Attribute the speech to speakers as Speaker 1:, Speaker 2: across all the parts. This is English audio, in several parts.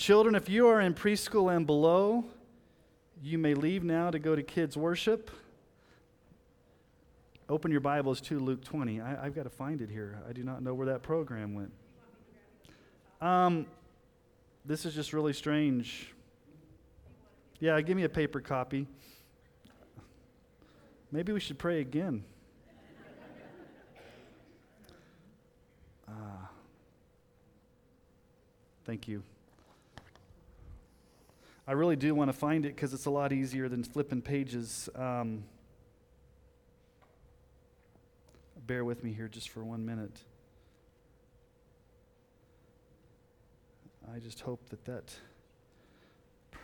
Speaker 1: Children, if you are in preschool and below, you may leave now to go to kids' worship. Open your Bibles to Luke 20. I, have got to find it here. I do not know where that program went. Um, this is just really strange. Yeah, give me a paper copy. Maybe we should pray again. Uh, thank you. I really do want to find it because it's a lot easier than flipping pages. Um, bear with me here just for one minute. I just hope that that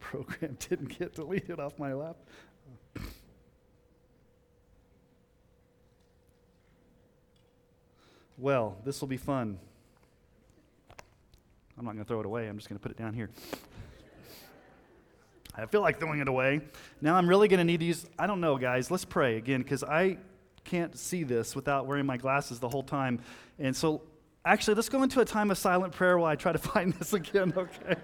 Speaker 1: program didn't get deleted off my lap. Well, this will be fun. I'm not going to throw it away. I'm just going to put it down here. I feel like throwing it away. Now I'm really going to need to use, I don't know, guys. Let's pray again because I can't see this without wearing my glasses the whole time. And so, actually, let's go into a time of silent prayer while I try to find this again, okay?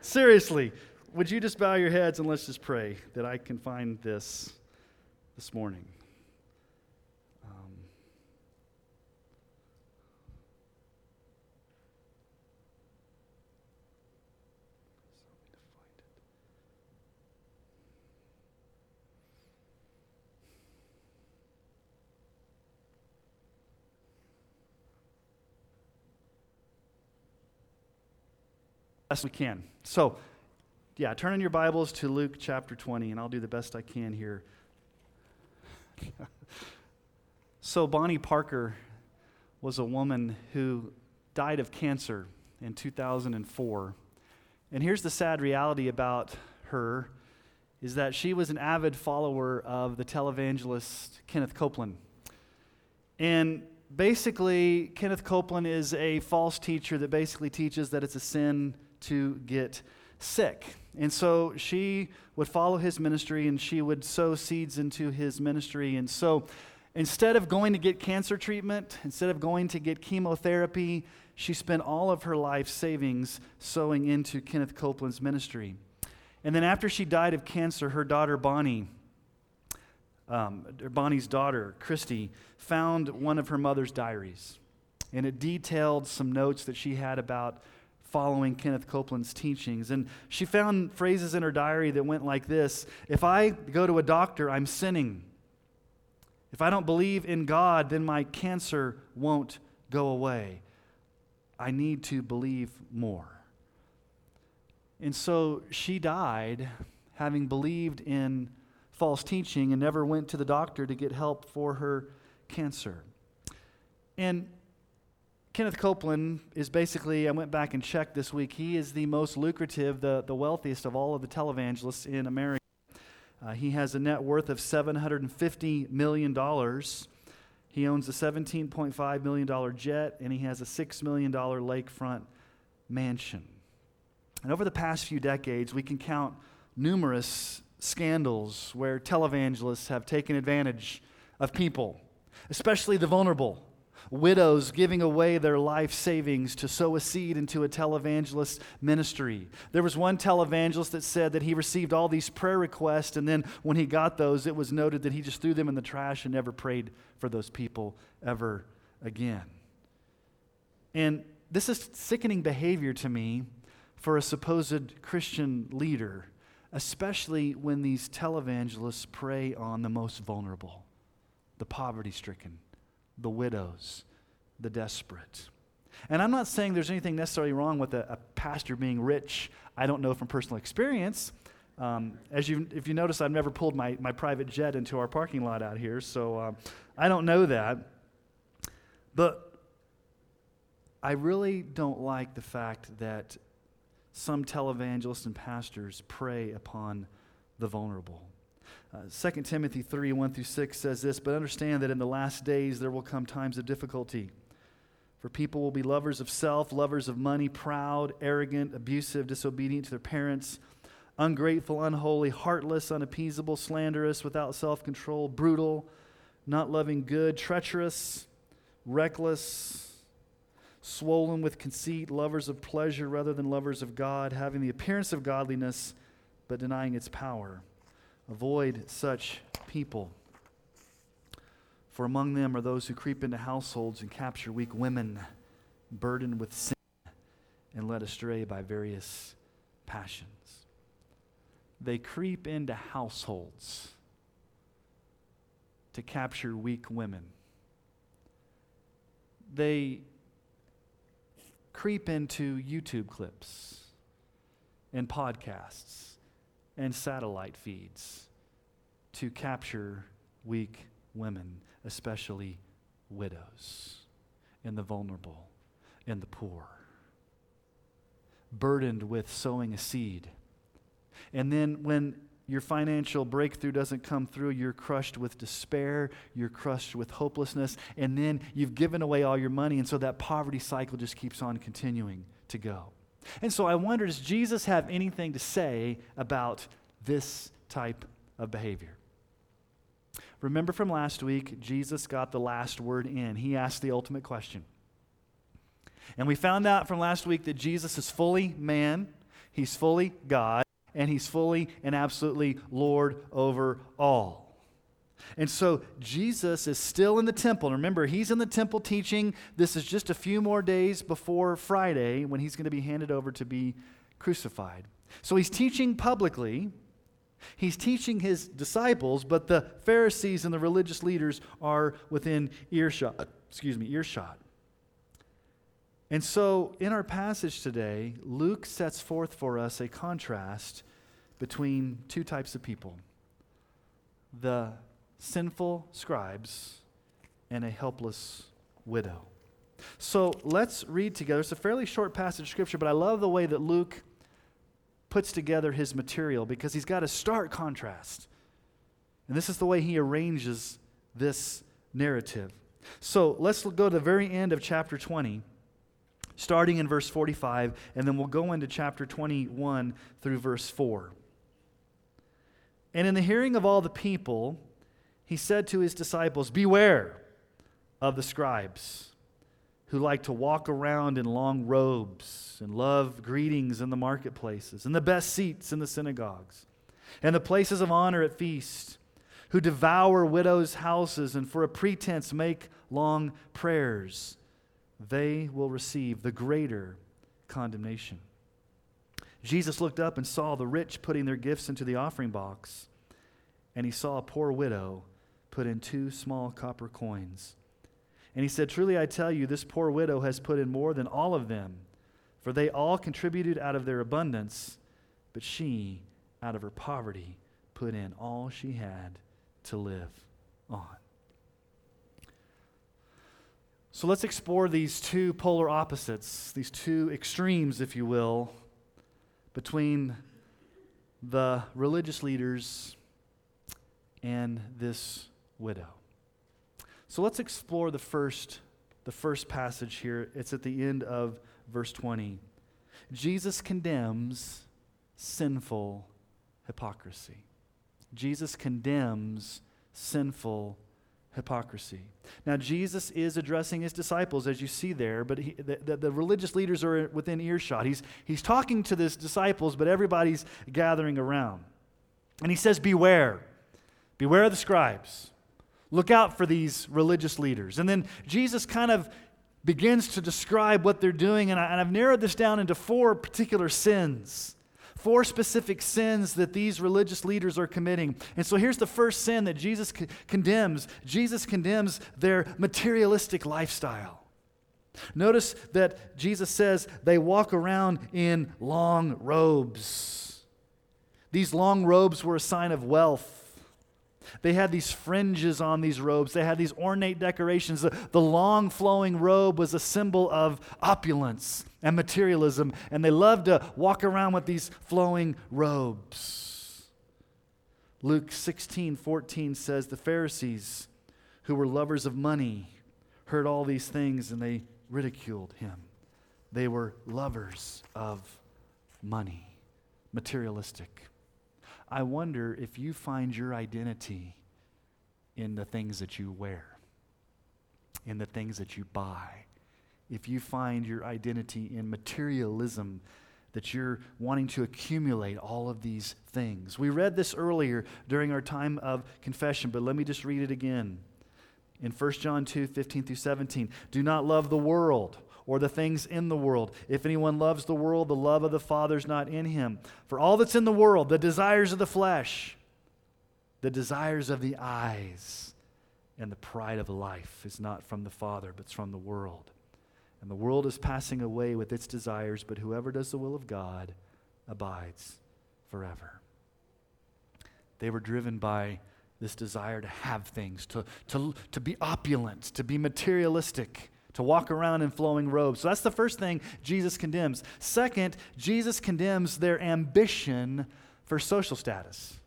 Speaker 1: Seriously, would you just bow your heads and let's just pray that I can find this this morning? Best we can. So, yeah, turn in your Bibles to Luke chapter 20, and I'll do the best I can here. so, Bonnie Parker was a woman who died of cancer in 2004. And here's the sad reality about her is that she was an avid follower of the televangelist Kenneth Copeland. And basically, Kenneth Copeland is a false teacher that basically teaches that it's a sin to get sick. And so she would follow his ministry and she would sow seeds into his ministry. And so instead of going to get cancer treatment, instead of going to get chemotherapy, she spent all of her life savings sowing into Kenneth Copeland's ministry. And then after she died of cancer, her daughter Bonnie, um, Bonnie's daughter, Christy, found one of her mother's diaries. And it detailed some notes that she had about following Kenneth Copeland's teachings. And she found phrases in her diary that went like this If I go to a doctor, I'm sinning. If I don't believe in God, then my cancer won't go away. I need to believe more. And so she died having believed in false teaching and never went to the doctor to get help for her cancer. And Kenneth Copeland is basically, I went back and checked this week, he is the most lucrative, the, the wealthiest of all of the televangelists in America. Uh, he has a net worth of $750 million. He owns a $17.5 million jet, and he has a $6 million lakefront mansion. And over the past few decades, we can count numerous scandals where televangelists have taken advantage of people, especially the vulnerable widows giving away their life savings to sow a seed into a televangelist ministry. There was one televangelist that said that he received all these prayer requests, and then when he got those, it was noted that he just threw them in the trash and never prayed for those people ever again. And this is sickening behavior to me for a supposed Christian leader, especially when these televangelists prey on the most vulnerable, the poverty stricken the widows, the desperate. And I'm not saying there's anything necessarily wrong with a, a pastor being rich. I don't know from personal experience. Um, as you, if you notice, I've never pulled my, my private jet into our parking lot out here, so uh, I don't know that. But I really don't like the fact that some televangelists and pastors prey upon the vulnerable. Uh, 2 Timothy 3 1 through 6 says this, but understand that in the last days there will come times of difficulty. For people will be lovers of self, lovers of money, proud, arrogant, abusive, disobedient to their parents, ungrateful, unholy, heartless, unappeasable, slanderous, without self control, brutal, not loving good, treacherous, reckless, swollen with conceit, lovers of pleasure rather than lovers of God, having the appearance of godliness but denying its power. Avoid such people. For among them are those who creep into households and capture weak women, burdened with sin and led astray by various passions. They creep into households to capture weak women. They creep into YouTube clips and podcasts and satellite feeds to capture weak women, especially widows and the vulnerable and the poor, burdened with sowing a seed. And then when your financial breakthrough doesn't come through, you're crushed with despair, you're crushed with hopelessness, and then you've given away all your money, and so that poverty cycle just keeps on continuing to go. And so I wonder does Jesus have anything to say about this type of behavior? Remember from last week, Jesus got the last word in. He asked the ultimate question. And we found out from last week that Jesus is fully man, he's fully God, and he's fully and absolutely Lord over all. And so Jesus is still in the temple. And Remember, he's in the temple teaching. This is just a few more days before Friday when he's going to be handed over to be crucified. So he's teaching publicly. He's teaching his disciples, but the Pharisees and the religious leaders are within earshot. Excuse me, earshot. And so in our passage today, Luke sets forth for us a contrast between two types of people the sinful scribes and a helpless widow. So let's read together. It's a fairly short passage of scripture, but I love the way that Luke puts together his material because he's got a stark contrast. And this is the way he arranges this narrative. So let's go to the very end of chapter 20, starting in verse 45, and then we'll go into chapter 21 through verse 4. And in the hearing of all the people, he said to his disciples, Beware of the scribes who like to walk around in long robes and love greetings in the marketplaces and the best seats in the synagogues and the places of honor at feasts, who devour widows' houses and for a pretense make long prayers. They will receive the greater condemnation. Jesus looked up and saw the rich putting their gifts into the offering box, and he saw a poor widow put in two small copper coins. And he said, Truly I tell you, this poor widow has put in more than all of them, for they all contributed out of their abundance, but she, out of her poverty, put in all she had to live on. So let's explore these two polar opposites, these two extremes, if you will, between the religious leaders and this widow. So let's explore the first, the first passage here. It's at the end of verse 20. Jesus condemns sinful hypocrisy. Jesus condemns sinful hypocrisy. Now, Jesus is addressing his disciples, as you see there, but he, the, the, religious leaders are within earshot. He's, he's talking to his disciples, but everybody's gathering around. And he says, Beware. Beware of the scribes. Look out for these religious leaders. And then Jesus kind of begins to describe what they're doing, and, I, have narrowed this down into four particular sins. Four specific sins that these religious leaders are committing. And so here's the first sin that Jesus condemns Jesus condemns their materialistic lifestyle. Notice that Jesus says they walk around in long robes. These long robes were a sign of wealth They had these fringes on these robes. They had these ornate decorations. The, the long flowing robe was a symbol of opulence and materialism, and they loved to walk around with these flowing robes. Luke 16 14 says the Pharisees, who were lovers of money, heard all these things and they ridiculed him. They were lovers of money, materialistic. I wonder if you find your identity in the things that you wear, in the things that you buy. If you find your identity in materialism, that you're wanting to accumulate all of these things. We read this earlier during our time of confession, but let me just read it again. In 1 John 2 15 through 17, do not love the world or the things in the world. If anyone loves the world, the love of the Father is not in him. For all that's in the world, the desires of the flesh, the desires of the eyes, and the pride of life is not from the Father, but it's from the world. And the world is passing away with its desires, but whoever does the will of God abides forever. They were driven by this desire to have things, to, to, to be opulent, to be materialistic to walk around in flowing robes. So that's the first thing Jesus condemns. Second, Jesus condemns their ambition for social status.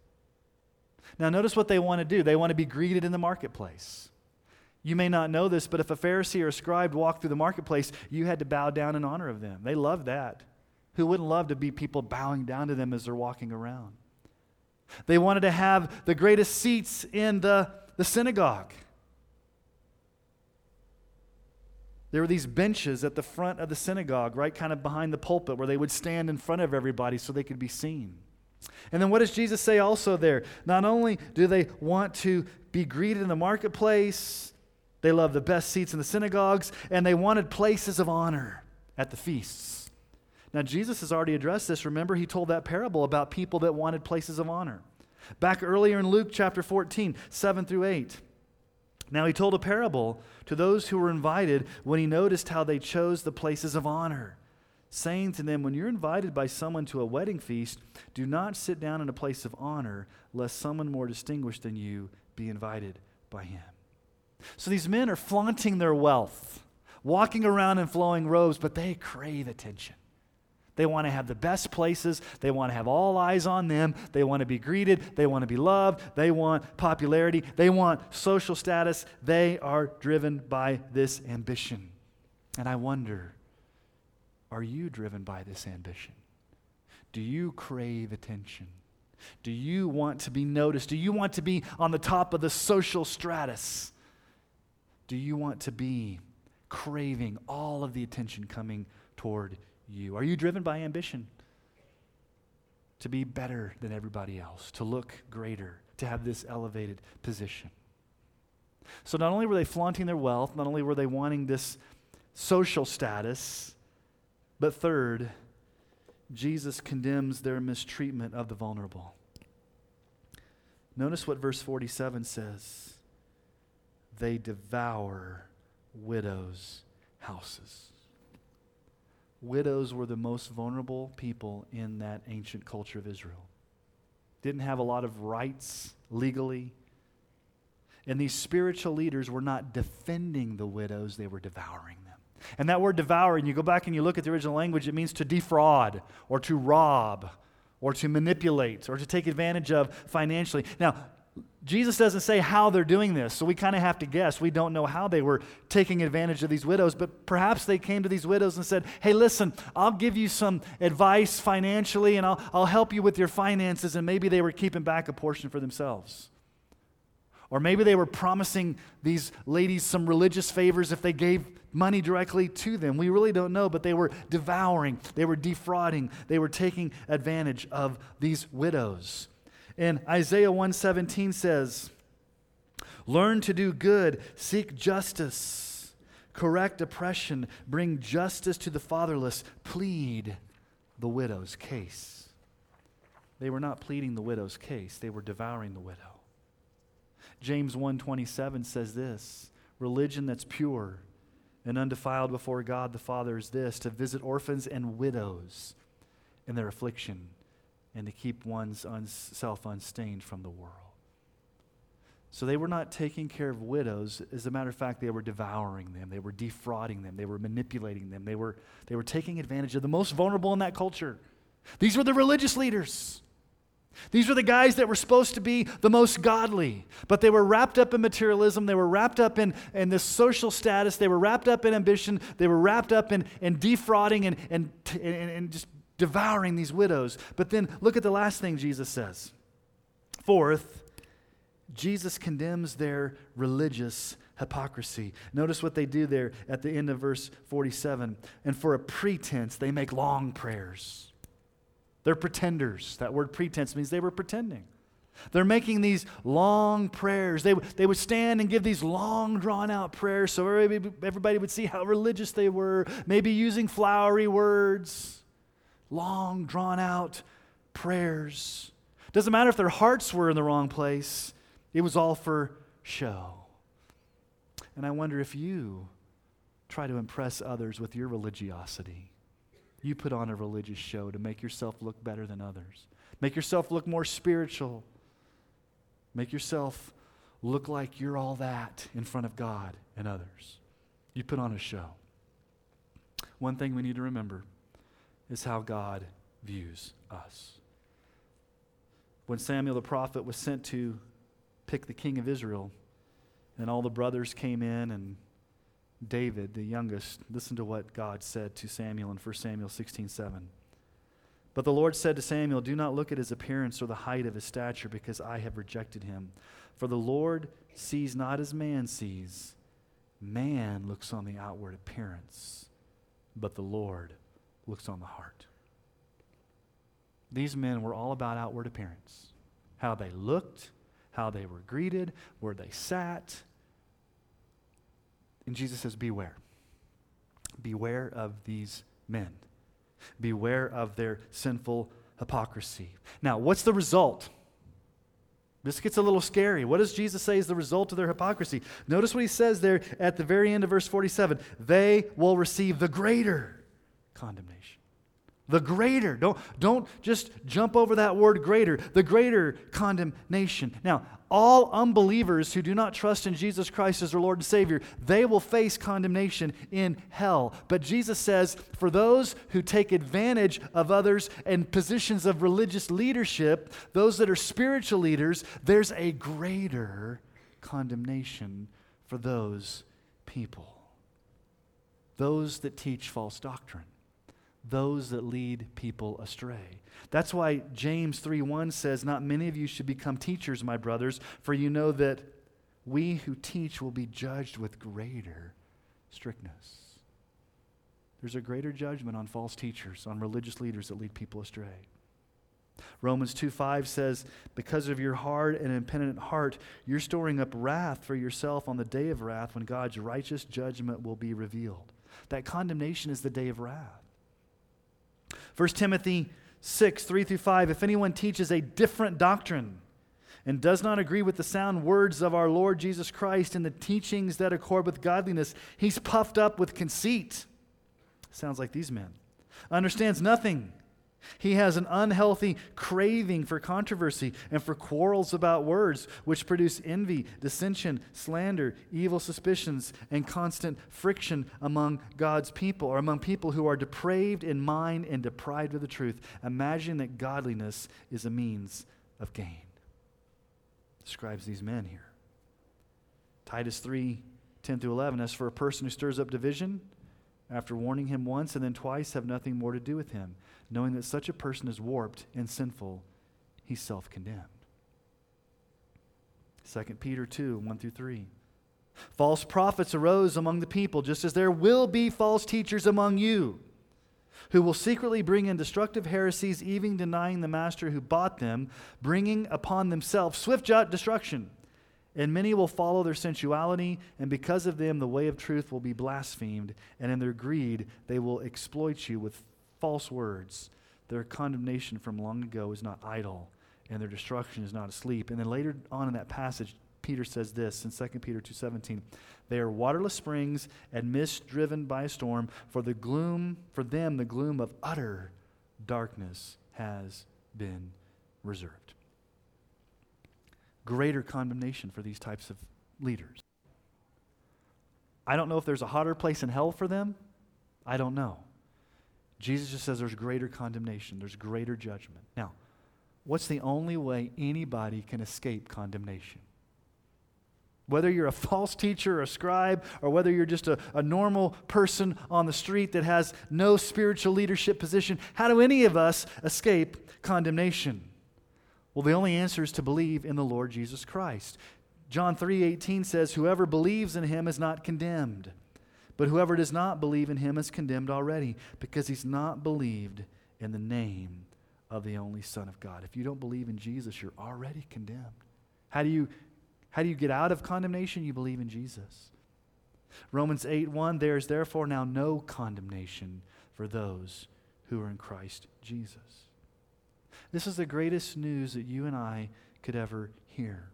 Speaker 1: Now, notice what they want to do they want to be greeted in the marketplace. You may not know this, but if a Pharisee or a scribe walked through the marketplace, you had to bow down in honor of them. They loved that. Who wouldn't love to be people bowing down to them as they're walking around? They wanted to have the greatest seats in the, the synagogue. There were these benches at the front of the synagogue, right kind of behind the pulpit, where they would stand in front of everybody so they could be seen. And then what does Jesus say also there? Not only do they want to be greeted in the marketplace, they love the best seats in the synagogues, and they wanted places of honor at the feasts. Now, Jesus has already addressed this. Remember, he told that parable about people that wanted places of honor. Back earlier in Luke chapter 14, 7 through 8. Now, he told a parable to those who were invited when he noticed how they chose the places of honor, saying to them, When you're invited by someone to a wedding feast, do not sit down in a place of honor, lest someone more distinguished than you be invited by him. So these men are flaunting their wealth, walking around in flowing robes, but they crave attention. They want to have the best places. They want to have all eyes on them. They want to be greeted. They want to be loved. They want popularity. They want social status. They are driven by this ambition. And I wonder are you driven by this ambition? Do you crave attention? Do you want to be noticed? Do you want to be on the top of the social stratus? Do you want to be craving all of the attention coming toward you? Are you driven by ambition? To be better than everybody else, to look greater, to have this elevated position. So not only were they flaunting their wealth, not only were they wanting this social status, but third, Jesus condemns their mistreatment of the vulnerable. Notice what verse 47 says they devour widows' houses widows were the most vulnerable people in that ancient culture of Israel. Didn't have a lot of rights legally. And these spiritual leaders were not defending the widows, they were devouring them. And that word devour, and you go back and you look at the original language, it means to defraud or to rob or to manipulate or to take advantage of financially. Now, Jesus doesn't say how they're doing this, so we kind of have to guess. We don't know how they were taking advantage of these widows, but perhaps they came to these widows and said, Hey, listen, I'll give you some advice financially and I'll, I'll help you with your finances. And maybe they were keeping back a portion for themselves. Or maybe they were promising these ladies some religious favors if they gave money directly to them. We really don't know, but they were devouring, they were defrauding, they were taking advantage of these widows. And Isaiah 117 says, Learn to do good, seek justice, correct oppression, bring justice to the fatherless, plead the widow's case. They were not pleading the widow's case, they were devouring the widow. James 1:27 says this, religion that's pure and undefiled before God the Father is this, to visit orphans and widows in their affliction and to keep one's self unstained from the world. So they were not taking care of widows. As a matter of fact, they were devouring them. They were defrauding them. They were manipulating them. They were, they were taking advantage of the most vulnerable in that culture. These were the religious leaders. These were the guys that were supposed to be the most godly, but they were wrapped up in materialism. They were wrapped up in, in this social status. They were wrapped up in ambition. They were wrapped up in, in defrauding and, and, and, and just devouring these widows. But then look at the last thing Jesus says. Fourth, Jesus condemns their religious hypocrisy. Notice what they do there at the end of verse 47. And for a pretense, they make long prayers. They're pretenders. That word pretense means they were pretending. They're making these long prayers. They, they would stand and give these long, drawn out prayers so everybody, everybody would see how religious they were, maybe using flowery words, long, drawn out prayers. Doesn't matter if their hearts were in the wrong place, it was all for show. And I wonder if you try to impress others with your religiosity. You put on a religious show to make yourself look better than others, make yourself look more spiritual, make yourself look like you're all that in front of God and others. You put on a show. One thing we need to remember is how God views us. When Samuel the prophet was sent to pick the king of Israel. And all the brothers came in, and David, the youngest, listened to what God said to Samuel in 1 Samuel 16 7. But the Lord said to Samuel, Do not look at his appearance or the height of his stature, because I have rejected him. For the Lord sees not as man sees. Man looks on the outward appearance, but the Lord looks on the heart. These men were all about outward appearance, how they looked, how they were greeted, where they sat. And Jesus says, Beware. Beware of these men. Beware of their sinful hypocrisy. Now, what's the result? This gets a little scary. What does Jesus say is the result of their hypocrisy? Notice what he says there at the very end of verse 47 they will receive the greater condemnation. The greater. Don't, don't just jump over that word greater. The greater condemnation. Now, all unbelievers who do not trust in Jesus Christ as their Lord and Savior, they will face condemnation in hell. But Jesus says, for those who take advantage of others and positions of religious leadership, those that are spiritual leaders, there's a greater condemnation for those people. Those that teach false doctrine those that lead people astray. That's why James 3:1 says, "Not many of you should become teachers, my brothers, for you know that we who teach will be judged with greater strictness." There's a greater judgment on false teachers, on religious leaders that lead people astray. Romans 2:5 says, "Because of your hard and impenitent heart, you're storing up wrath for yourself on the day of wrath when God's righteous judgment will be revealed." That condemnation is the day of wrath. 1 Timothy 6, 3 through 5. If anyone teaches a different doctrine and does not agree with the sound words of our Lord Jesus Christ and the teachings that accord with godliness, he's puffed up with conceit. Sounds like these men. Understands nothing he has an unhealthy craving for controversy and for quarrels about words, which produce envy, dissension, slander, evil suspicions, and constant friction among God's people, or among people who are depraved in mind and deprived of the truth, imagining that godliness is a means of gain. Describes these men here. Titus 3 10 through 11. As for a person who stirs up division, after warning him once and then twice, have nothing more to do with him knowing that such a person is warped and sinful, he's self condemned. 2 Peter 2 1 through 3. False prophets arose among the people, just as there will be false teachers among you, who will secretly bring in destructive heresies, even denying the master who bought them, bringing upon themselves swift destruction. And many will follow their sensuality, and because of them, the way of truth will be blasphemed, and in their greed, they will exploit you with false words. Their condemnation from long ago is not idle, and their destruction is not asleep. And then later on in that passage, Peter says this in 2 Peter 2:17, "They are waterless springs and mist driven by a storm, for the gloom for them the gloom of utter darkness has been reserved." Greater condemnation for these types of leaders. I don't know if there's a hotter place in hell for them. I don't know. Jesus just says there's greater condemnation, there's greater judgment. Now, what's the only way anybody can escape condemnation? Whether you're a false teacher or a scribe, or whether you're just a, a normal person on the street that has no spiritual leadership position, how do any of us escape condemnation? Well, the only answer is to believe in the Lord Jesus Christ. John 3:18 says, "Whoever believes in him is not condemned, but whoever does not believe in him is condemned already, because he's not believed in the name of the only Son of God." If you don't believe in Jesus, you're already condemned. How do you how do you get out of condemnation? You believe in Jesus. Romans 8 1 There is therefore now no condemnation for those who are in Christ Jesus. This is the greatest news that you and I could ever hear.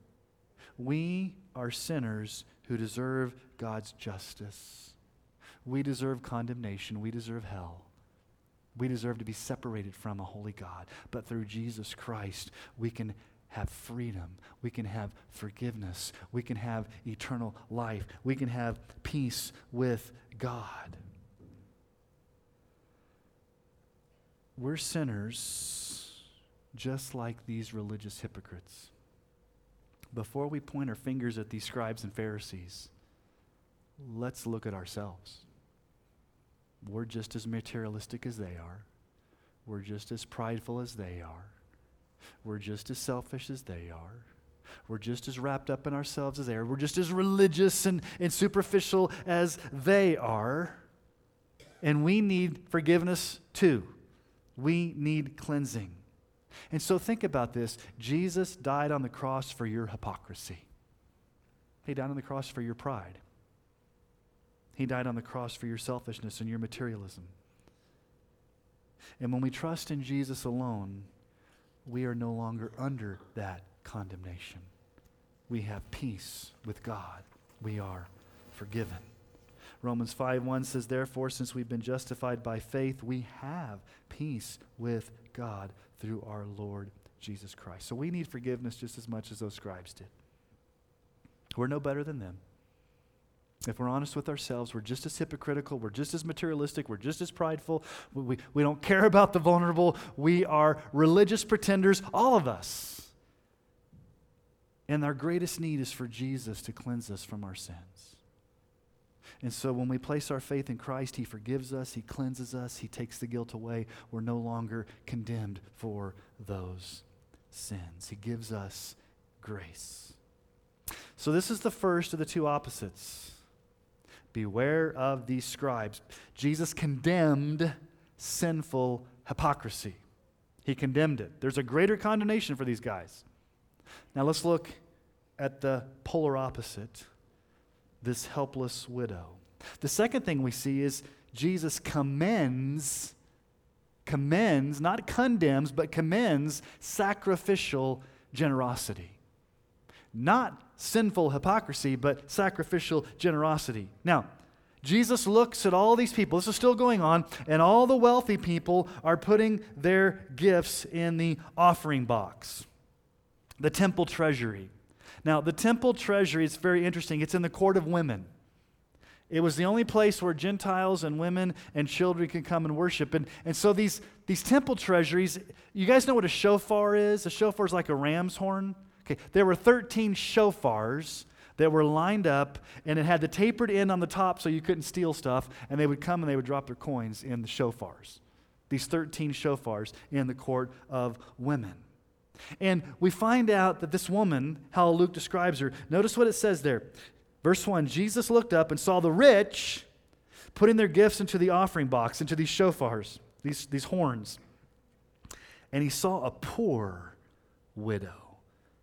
Speaker 1: We are sinners who deserve God's justice. We deserve condemnation. We deserve hell. We deserve to be separated from a holy God. But through Jesus Christ, we can have freedom. We can have forgiveness. We can have eternal life. We can have peace with God. We're sinners just like these religious hypocrites. Before we point our fingers at these scribes and Pharisees, let's look at ourselves. We're just as materialistic as they are. We're just as prideful as they are. We're just as selfish as they are. We're just as wrapped up in ourselves as they are. We're just as religious and, and superficial as they are. And we need forgiveness too. We need cleansing. And so think about this Jesus died on the cross for your hypocrisy, He died on the cross for your pride, He died on the cross for your selfishness and your materialism. And when we trust in Jesus alone, we are no longer under that condemnation. We have peace with God. We are forgiven. Romans 5 1 says, Therefore, since we've been justified by faith, we have peace with God through our Lord Jesus Christ. So we need forgiveness just as much as those scribes did. We're no better than them. If we're honest with ourselves, we're just as hypocritical, we're just as materialistic, we're just as prideful, we, we, we don't care about the vulnerable, we are religious pretenders, all of us. And our greatest need is for Jesus to cleanse us from our sins. And so when we place our faith in Christ, He forgives us, He cleanses us, He takes the guilt away. We're no longer condemned for those sins. He gives us grace. So, this is the first of the two opposites Beware of these scribes. Jesus condemned sinful hypocrisy. He condemned it. There's a greater condemnation for these guys. Now let's look at the polar opposite this helpless widow. The second thing we see is Jesus commends, commends, not condemns, but commends sacrificial generosity. Not sinful hypocrisy, but sacrificial generosity. Now, Jesus looks at all these people, this is still going on, and all the wealthy people are putting their gifts in the offering box, the temple treasury. Now, the temple treasury is very interesting. It's in the court of women. It was the only place where Gentiles and women and children could come and worship. And, and so these, these temple treasuries, you guys know what a shofar is? A shofar is like a ram's horn. Okay, there were 13 shofars that were lined up, and it had the tapered end on the top so you couldn't steal stuff, and they would come and they would drop their coins in the shofars. These 13 shofars in the court of women. And we find out that this woman, how Luke describes her, notice what it says there. Verse 1 Jesus looked up and saw the rich putting their gifts into the offering box, into these shofars, these, these horns. And he saw a poor widow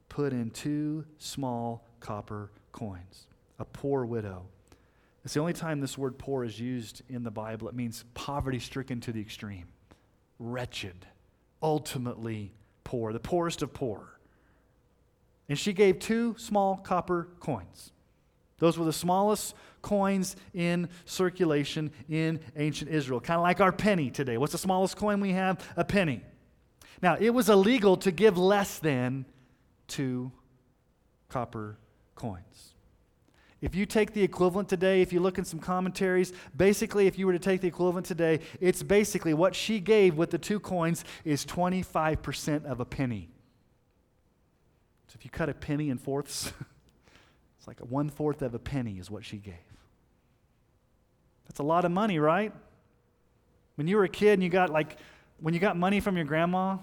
Speaker 1: put in two small copper coins. A poor widow. It's the only time this word poor is used in the Bible. It means poverty stricken to the extreme, wretched, ultimately poor, the poorest of poor. And she gave two small copper coins. Those were the smallest coins in circulation in ancient Israel, kind of like our penny today. What's the smallest coin we have? A penny. Now, it was illegal to give less than two copper coins. If you take the equivalent today, if you look in some commentaries, basically, if you were to take the equivalent today, it's basically what she gave with the two coins is 25% of a penny. So if you cut a penny in fourths, it's like a one fourth of a penny is what she gave. That's a lot of money, right? When you were a kid and you got like, when you got money from your grandma,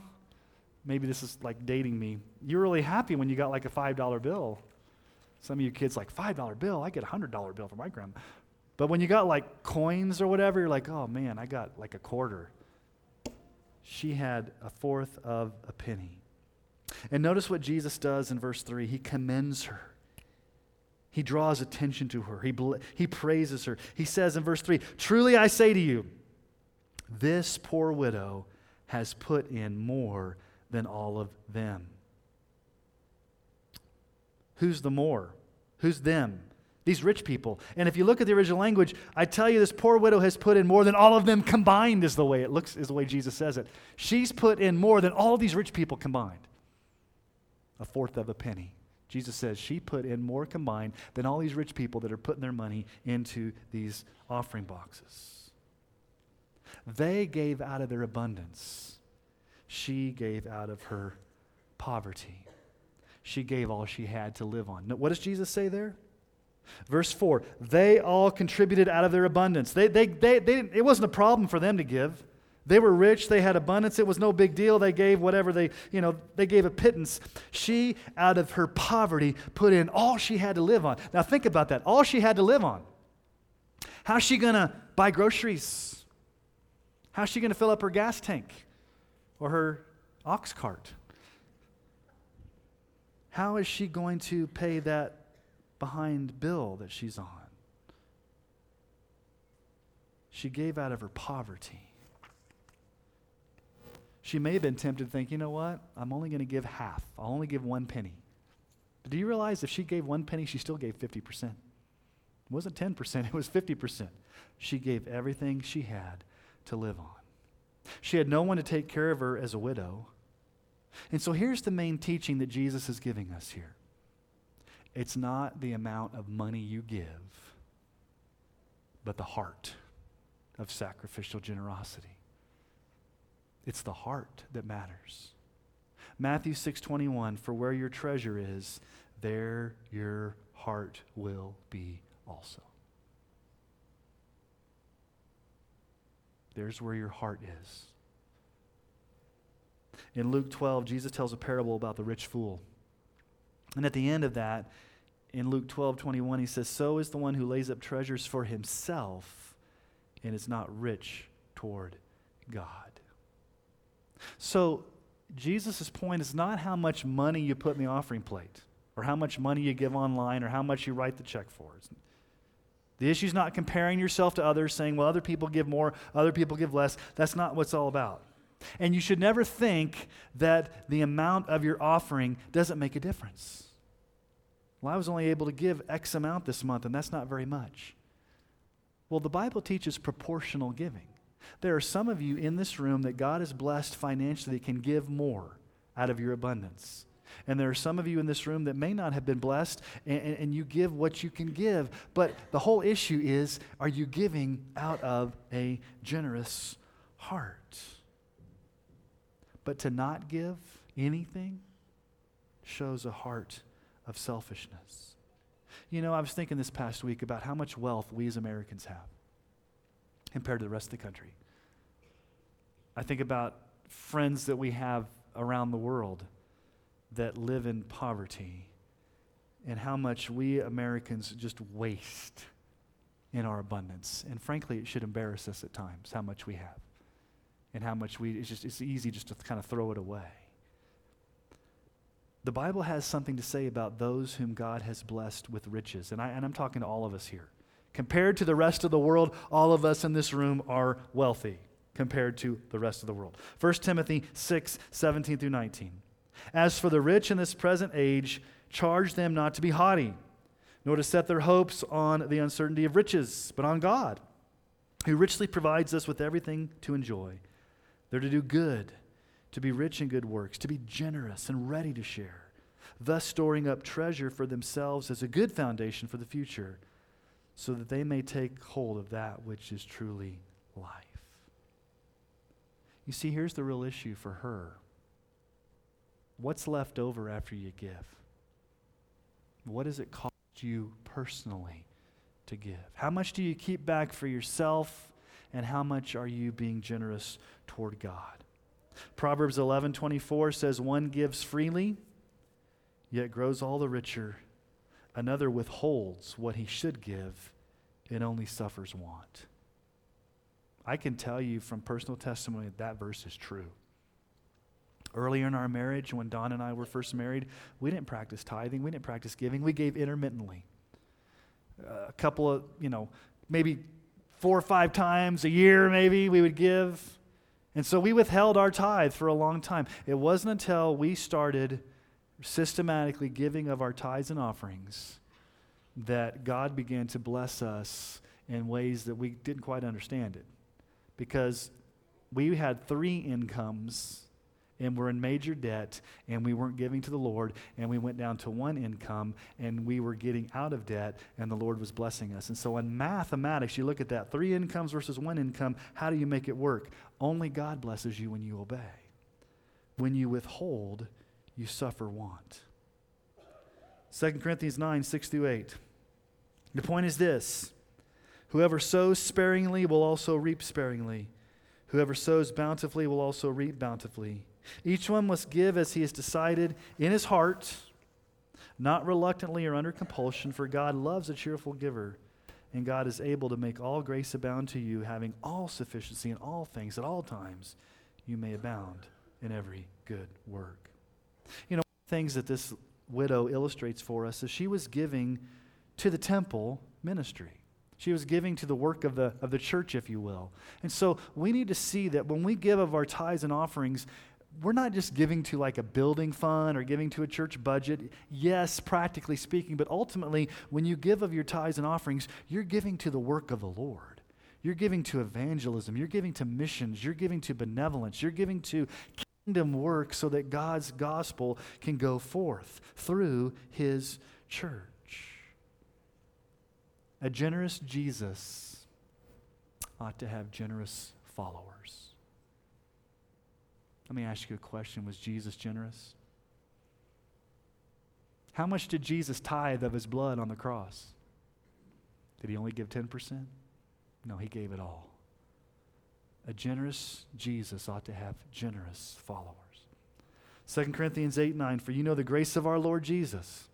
Speaker 1: maybe this is like dating me, you were really happy when you got like a $5 bill. Some of you kids like $5 bill, I get a $100 bill from my grandma. But when you got like coins or whatever, you're like, oh man, I got like a quarter. She had a fourth of a penny. And notice what Jesus does in verse 3 He commends her. He draws attention to her. He, he praises her. He says in verse 3 Truly I say to you, this poor widow has put in more than all of them. Who's the more? Who's them? These rich people. And if you look at the original language, I tell you, this poor widow has put in more than all of them combined, is the way it looks, is the way Jesus says it. She's put in more than all these rich people combined. A fourth of a penny. Jesus says she put in more combined than all these rich people that are putting their money into these offering boxes. They gave out of their abundance. She gave out of her poverty she gave all she had to live on. What does Jesus say there? Verse 4 They all contributed out of their abundance. They, they, they, they, it wasn't a problem for them to give. They were rich, they had abundance, it was no big deal. They gave whatever they, you know, they gave a pittance. She, out of her poverty, put in all she had to live on. Now think about that. All she had to live on. How's she going to buy groceries? How's she going to fill up her gas tank or her ox cart? How is she going to pay that behind bill that she's on? She gave out of her poverty. She may have been tempted to think, you know what? I'm only going to give half. I'll only give one penny. But do you realize if she gave one penny, she still gave 50%? It wasn't 10%, it was 50%. She gave everything she had to live on. She had no one to take care of her as a widow. And so here's the main teaching that Jesus is giving us here it's not the amount of money you give, but the heart of sacrificial generosity. It's the heart that matters. Matthew 6:21 for where your treasure is there your heart will be also. There's where your heart is. In Luke 12, Jesus tells a parable about the rich fool. And at the end of that, in Luke 12, 21, he says, So is the one who lays up treasures for himself and is not rich toward God. So, Jesus' point is not how much money you put in the offering plate, or how much money you give online, or how much you write the check for. The issue is not comparing yourself to others, saying, well, other people give more, other people give less. That's not what's all about. And you should never think that the amount of your offering doesn't make a difference. Well, I was only able to give X amount this month, and that's not very much. Well, the Bible teaches proportional giving. There are some of you in this room that God has blessed financially that can give more out of your abundance. And there are some of you in this room that may not have been blessed, and, and, you give what you can give. But the whole issue is are you giving out of a generous heart? But to not give anything shows a heart of selfishness. You know, I was thinking this past week about how much wealth we as Americans have compared to the rest of the country. I think about friends that we have around the world that live in poverty and how much we Americans just waste in our abundance. And frankly, it should embarrass us at times how much we have and how much we, it's just, it's easy just to kind of throw it away. The Bible has something to say about those whom God has blessed with riches. And, I, and I'm talking to all of us here. Compared to the rest of the world, all of us in this room are wealthy compared to the rest of the world. 1 Timothy 6, 17 through 19. As for the rich in this present age, charge them not to be haughty, nor to set their hopes on the uncertainty of riches, but on God, who richly provides us with everything to enjoy. They're to do good, to be rich in good works, to be generous and ready to share, thus storing up treasure for themselves as a good foundation for the future, so that they may take hold of that which is truly life. You see, here's the real issue for her what's left over after you give? What does it cost you personally to give? How much do you keep back for yourself, and how much are you being generous toward God? Proverbs 11:24 says one gives freely yet grows all the richer another withholds what he should give and only suffers want. I can tell you from personal testimony that that verse is true. Earlier in our marriage, when Don and I were first married, we didn't practice tithing, we didn't practice giving, we gave intermittently. A couple of, you know, maybe four or five times a year, maybe we would give. And so we withheld our tithe for a long time. It wasn't until we started systematically giving of our tithes and offerings that God began to bless us in ways that we didn't quite understand it. Because we had three incomes and we were in major debt and we weren't giving to the Lord and we went down to one income and we were getting out of debt and the Lord was blessing us. And so in mathematics, you look at that three incomes versus one income, how do you make it work? Only God blesses you when you obey. When you withhold, you suffer want. 2 Corinthians 9, 6 through 8. The point is this Whoever sows sparingly will also reap sparingly. Whoever sows bountifully will also reap bountifully. Each one must give as he has decided in his heart, not reluctantly or under compulsion, for God loves a cheerful giver. And God is able to make all grace abound to you, having all sufficiency in all things at all times. You may abound in every good work. You know, things that this widow illustrates for us is she was giving to the temple ministry. She was giving to the work of the, of the church, if you will. And so we need to see that when we give of our tithes and offerings, we're not just giving to like a building fund or giving to a church budget. Yes, practically speaking, but ultimately, when you give of your tithes and offerings, you're giving to the work of the Lord. You're giving to evangelism. You're giving to missions. You're giving to benevolence. You're giving to kingdom work so that God's gospel can go forth through his church. A generous Jesus ought to have generous followers. Let me ask you a question Was Jesus generous? How much did Jesus tithe of his blood on the cross? Did he only give 10%? No, he gave it all. A generous Jesus ought to have generous followers. 2 Corinthians 8 9, for you know the grace of our Lord Jesus.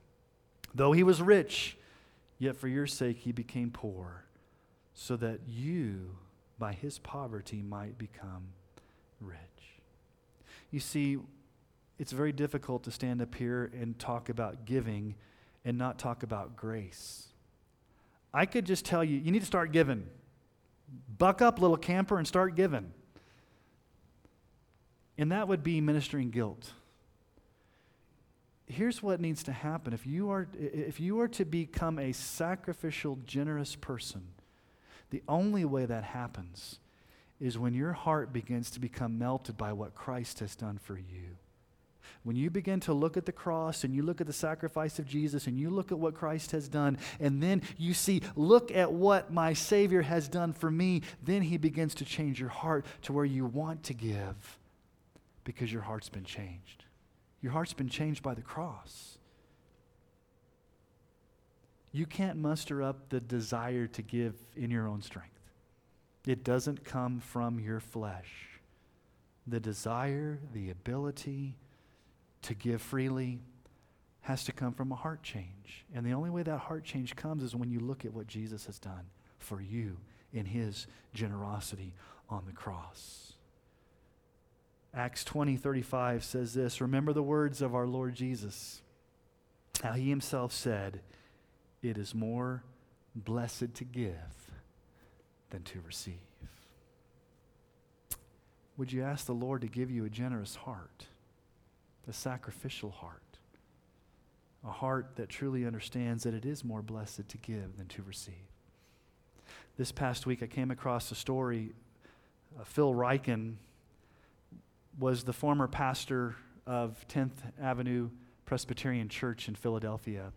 Speaker 1: Though he was rich, yet for your sake he became poor, so that you, by his poverty, might become rich. You see, it's very difficult to stand up here and talk about giving and not talk about grace. I could just tell you, you need to start giving. Buck up, little camper, and start giving. And that would be ministering guilt. Here's what needs to happen. If you are, if you are to become a sacrificial, generous person, the only way that happens is when your heart begins to become melted by what Christ has done for you. When you begin to look at the cross and you look at the sacrifice of Jesus and you look at what Christ has done, and then you see, look at what my Savior has done for me, then He begins to change your heart to where you want to give because your heart's been changed. Your heart's been changed by the cross. You can't muster up the desire to give in your own strength. It doesn't come from your flesh. The desire, the ability to give freely has to come from a heart change. And the only way that heart change comes is when you look at what Jesus has done for you in his generosity on the cross. Acts 20 35 says this Remember the words of our Lord Jesus. How he himself said, It is more blessed to give than to receive. Would you ask the Lord to give you a generous heart, a sacrificial heart, a heart that truly understands that it is more blessed to give than to receive? This past week, I came across a story. Uh, Phil Ryken was the former pastor of 10th Avenue Presbyterian Church in Philadelphia.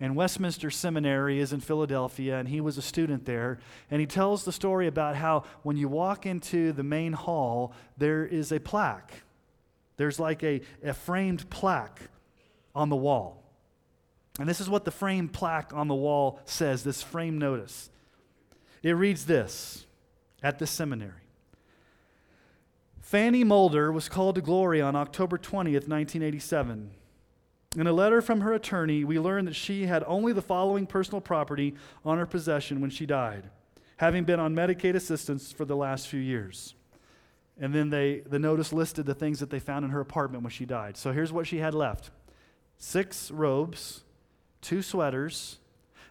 Speaker 1: And Westminster Seminary is in Philadelphia, and he was a student there. And he tells the story about how when you walk into the main hall, there is a plaque. There's like a, a framed plaque on the wall. And this is what the framed plaque on the wall says this frame notice. It reads this at the seminary Fanny Mulder was called to glory on October 20th, 1987. In a letter from her attorney, we learn that she had only the following personal property on her possession when she died, having been on Medicaid assistance for the last few years. And then they, the notice listed the things that they found in her apartment when she died. So here's what she had left six robes, two sweaters,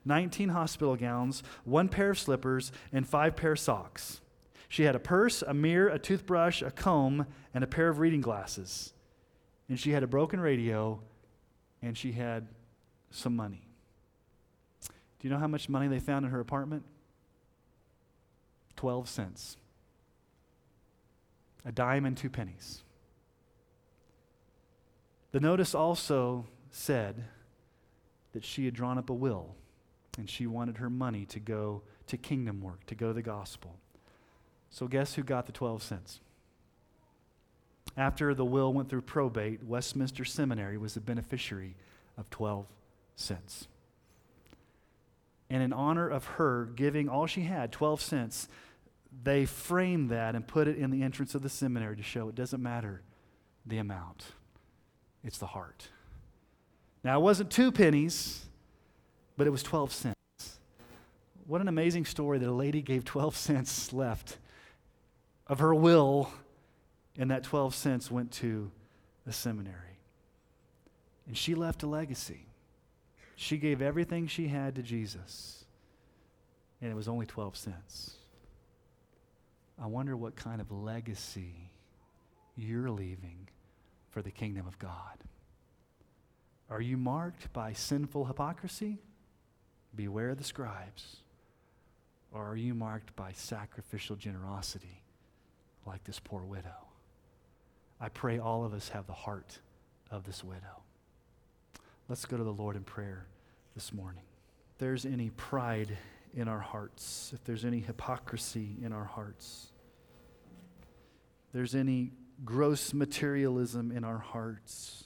Speaker 1: 19 hospital gowns, one pair of slippers, and five pair of socks. She had a purse, a mirror, a toothbrush, a comb, and a pair of reading glasses. And she had a broken radio, and she had some money. Do you know how much money they found in her apartment? 12 cents. A dime and two pennies. The notice also said that she had drawn up a will and she wanted her money to go to kingdom work, to go to the gospel. So, guess who got the 12 cents? After the will went through probate, Westminster Seminary was the beneficiary of 12 cents. And in honor of her giving all she had, 12 cents, they framed that and put it in the entrance of the seminary to show it doesn't matter the amount, it's the heart. Now, it wasn't two pennies, but it was 12 cents. What an amazing story that a lady gave 12 cents left of her will, and that 12 cents went to the seminary. And she left a legacy. She gave everything she had to Jesus, and it was only 12 cents. I wonder what kind of legacy you're leaving for the kingdom of God. Are you marked by sinful hypocrisy? Beware the scribes. Or are you marked by sacrificial generosity? like this poor widow. I pray all of us have the heart of this widow. Let's go to the Lord in prayer this morning. If there's any pride in our hearts, if there's any hypocrisy in our hearts, if there's any gross materialism in our hearts,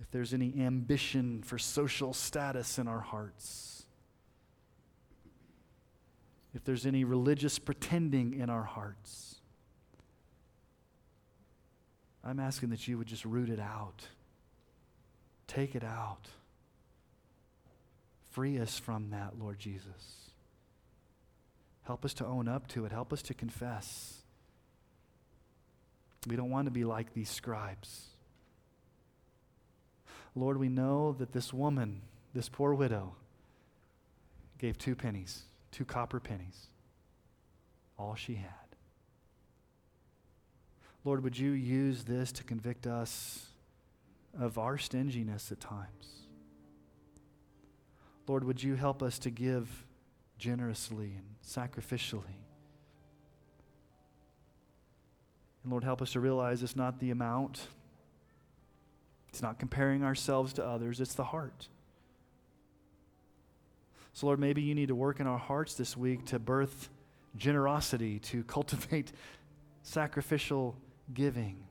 Speaker 1: if there's any ambition for social status in our hearts, if there's any religious pretending in our hearts. I'm asking that you would just root it out. Take it out. Free us from that, Lord Jesus. Help us to own up to it. Help us to confess. We don't want to be like these scribes. Lord, we know that this woman, this poor widow, gave two pennies two copper pennies, all she had. Lord, would you use this to convict us of our stinginess at times? Lord, would you help us to give generously and sacrificially? And Lord, help us to realize it's not the amount, it's not comparing ourselves to others, it's the heart. So, Lord, maybe you need to work in our hearts this week to birth generosity, to cultivate sacrificial giving.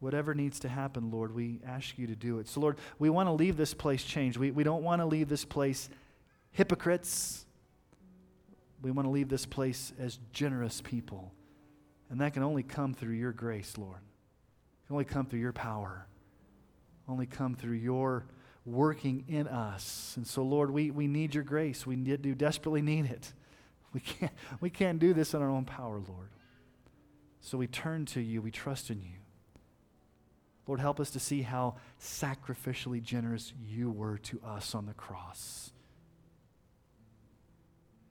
Speaker 1: Whatever needs to happen, Lord, we ask you to do it. So, Lord, we want to leave this place changed. We, we don't want to leave this place hypocrites. We want to leave this place as generous people. And that can only come through your grace, Lord. It can only come through your power. Only come through your working in us. And so, Lord, we, we need your grace. We do desperately need it. We can't, we can't do this in our own power, Lord. So we turn to you. We trust in you. Lord, help us to see how sacrificially generous you were to us on the cross.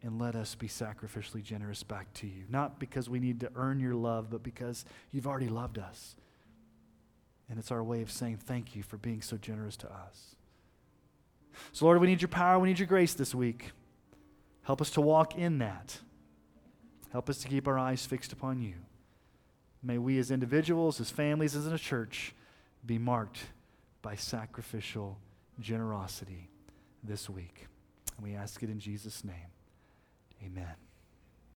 Speaker 1: And let us be sacrificially generous back to you. Not because we need to earn your love, but because you've already loved us. And it's our way of saying thank you for being so generous to us. So, Lord, we need your power. We need your grace this week. Help us to walk in that. Help us to keep our eyes fixed upon you. May we, as individuals, as families, as in a church, be marked by sacrificial generosity this week. And we ask it in Jesus' name. Amen.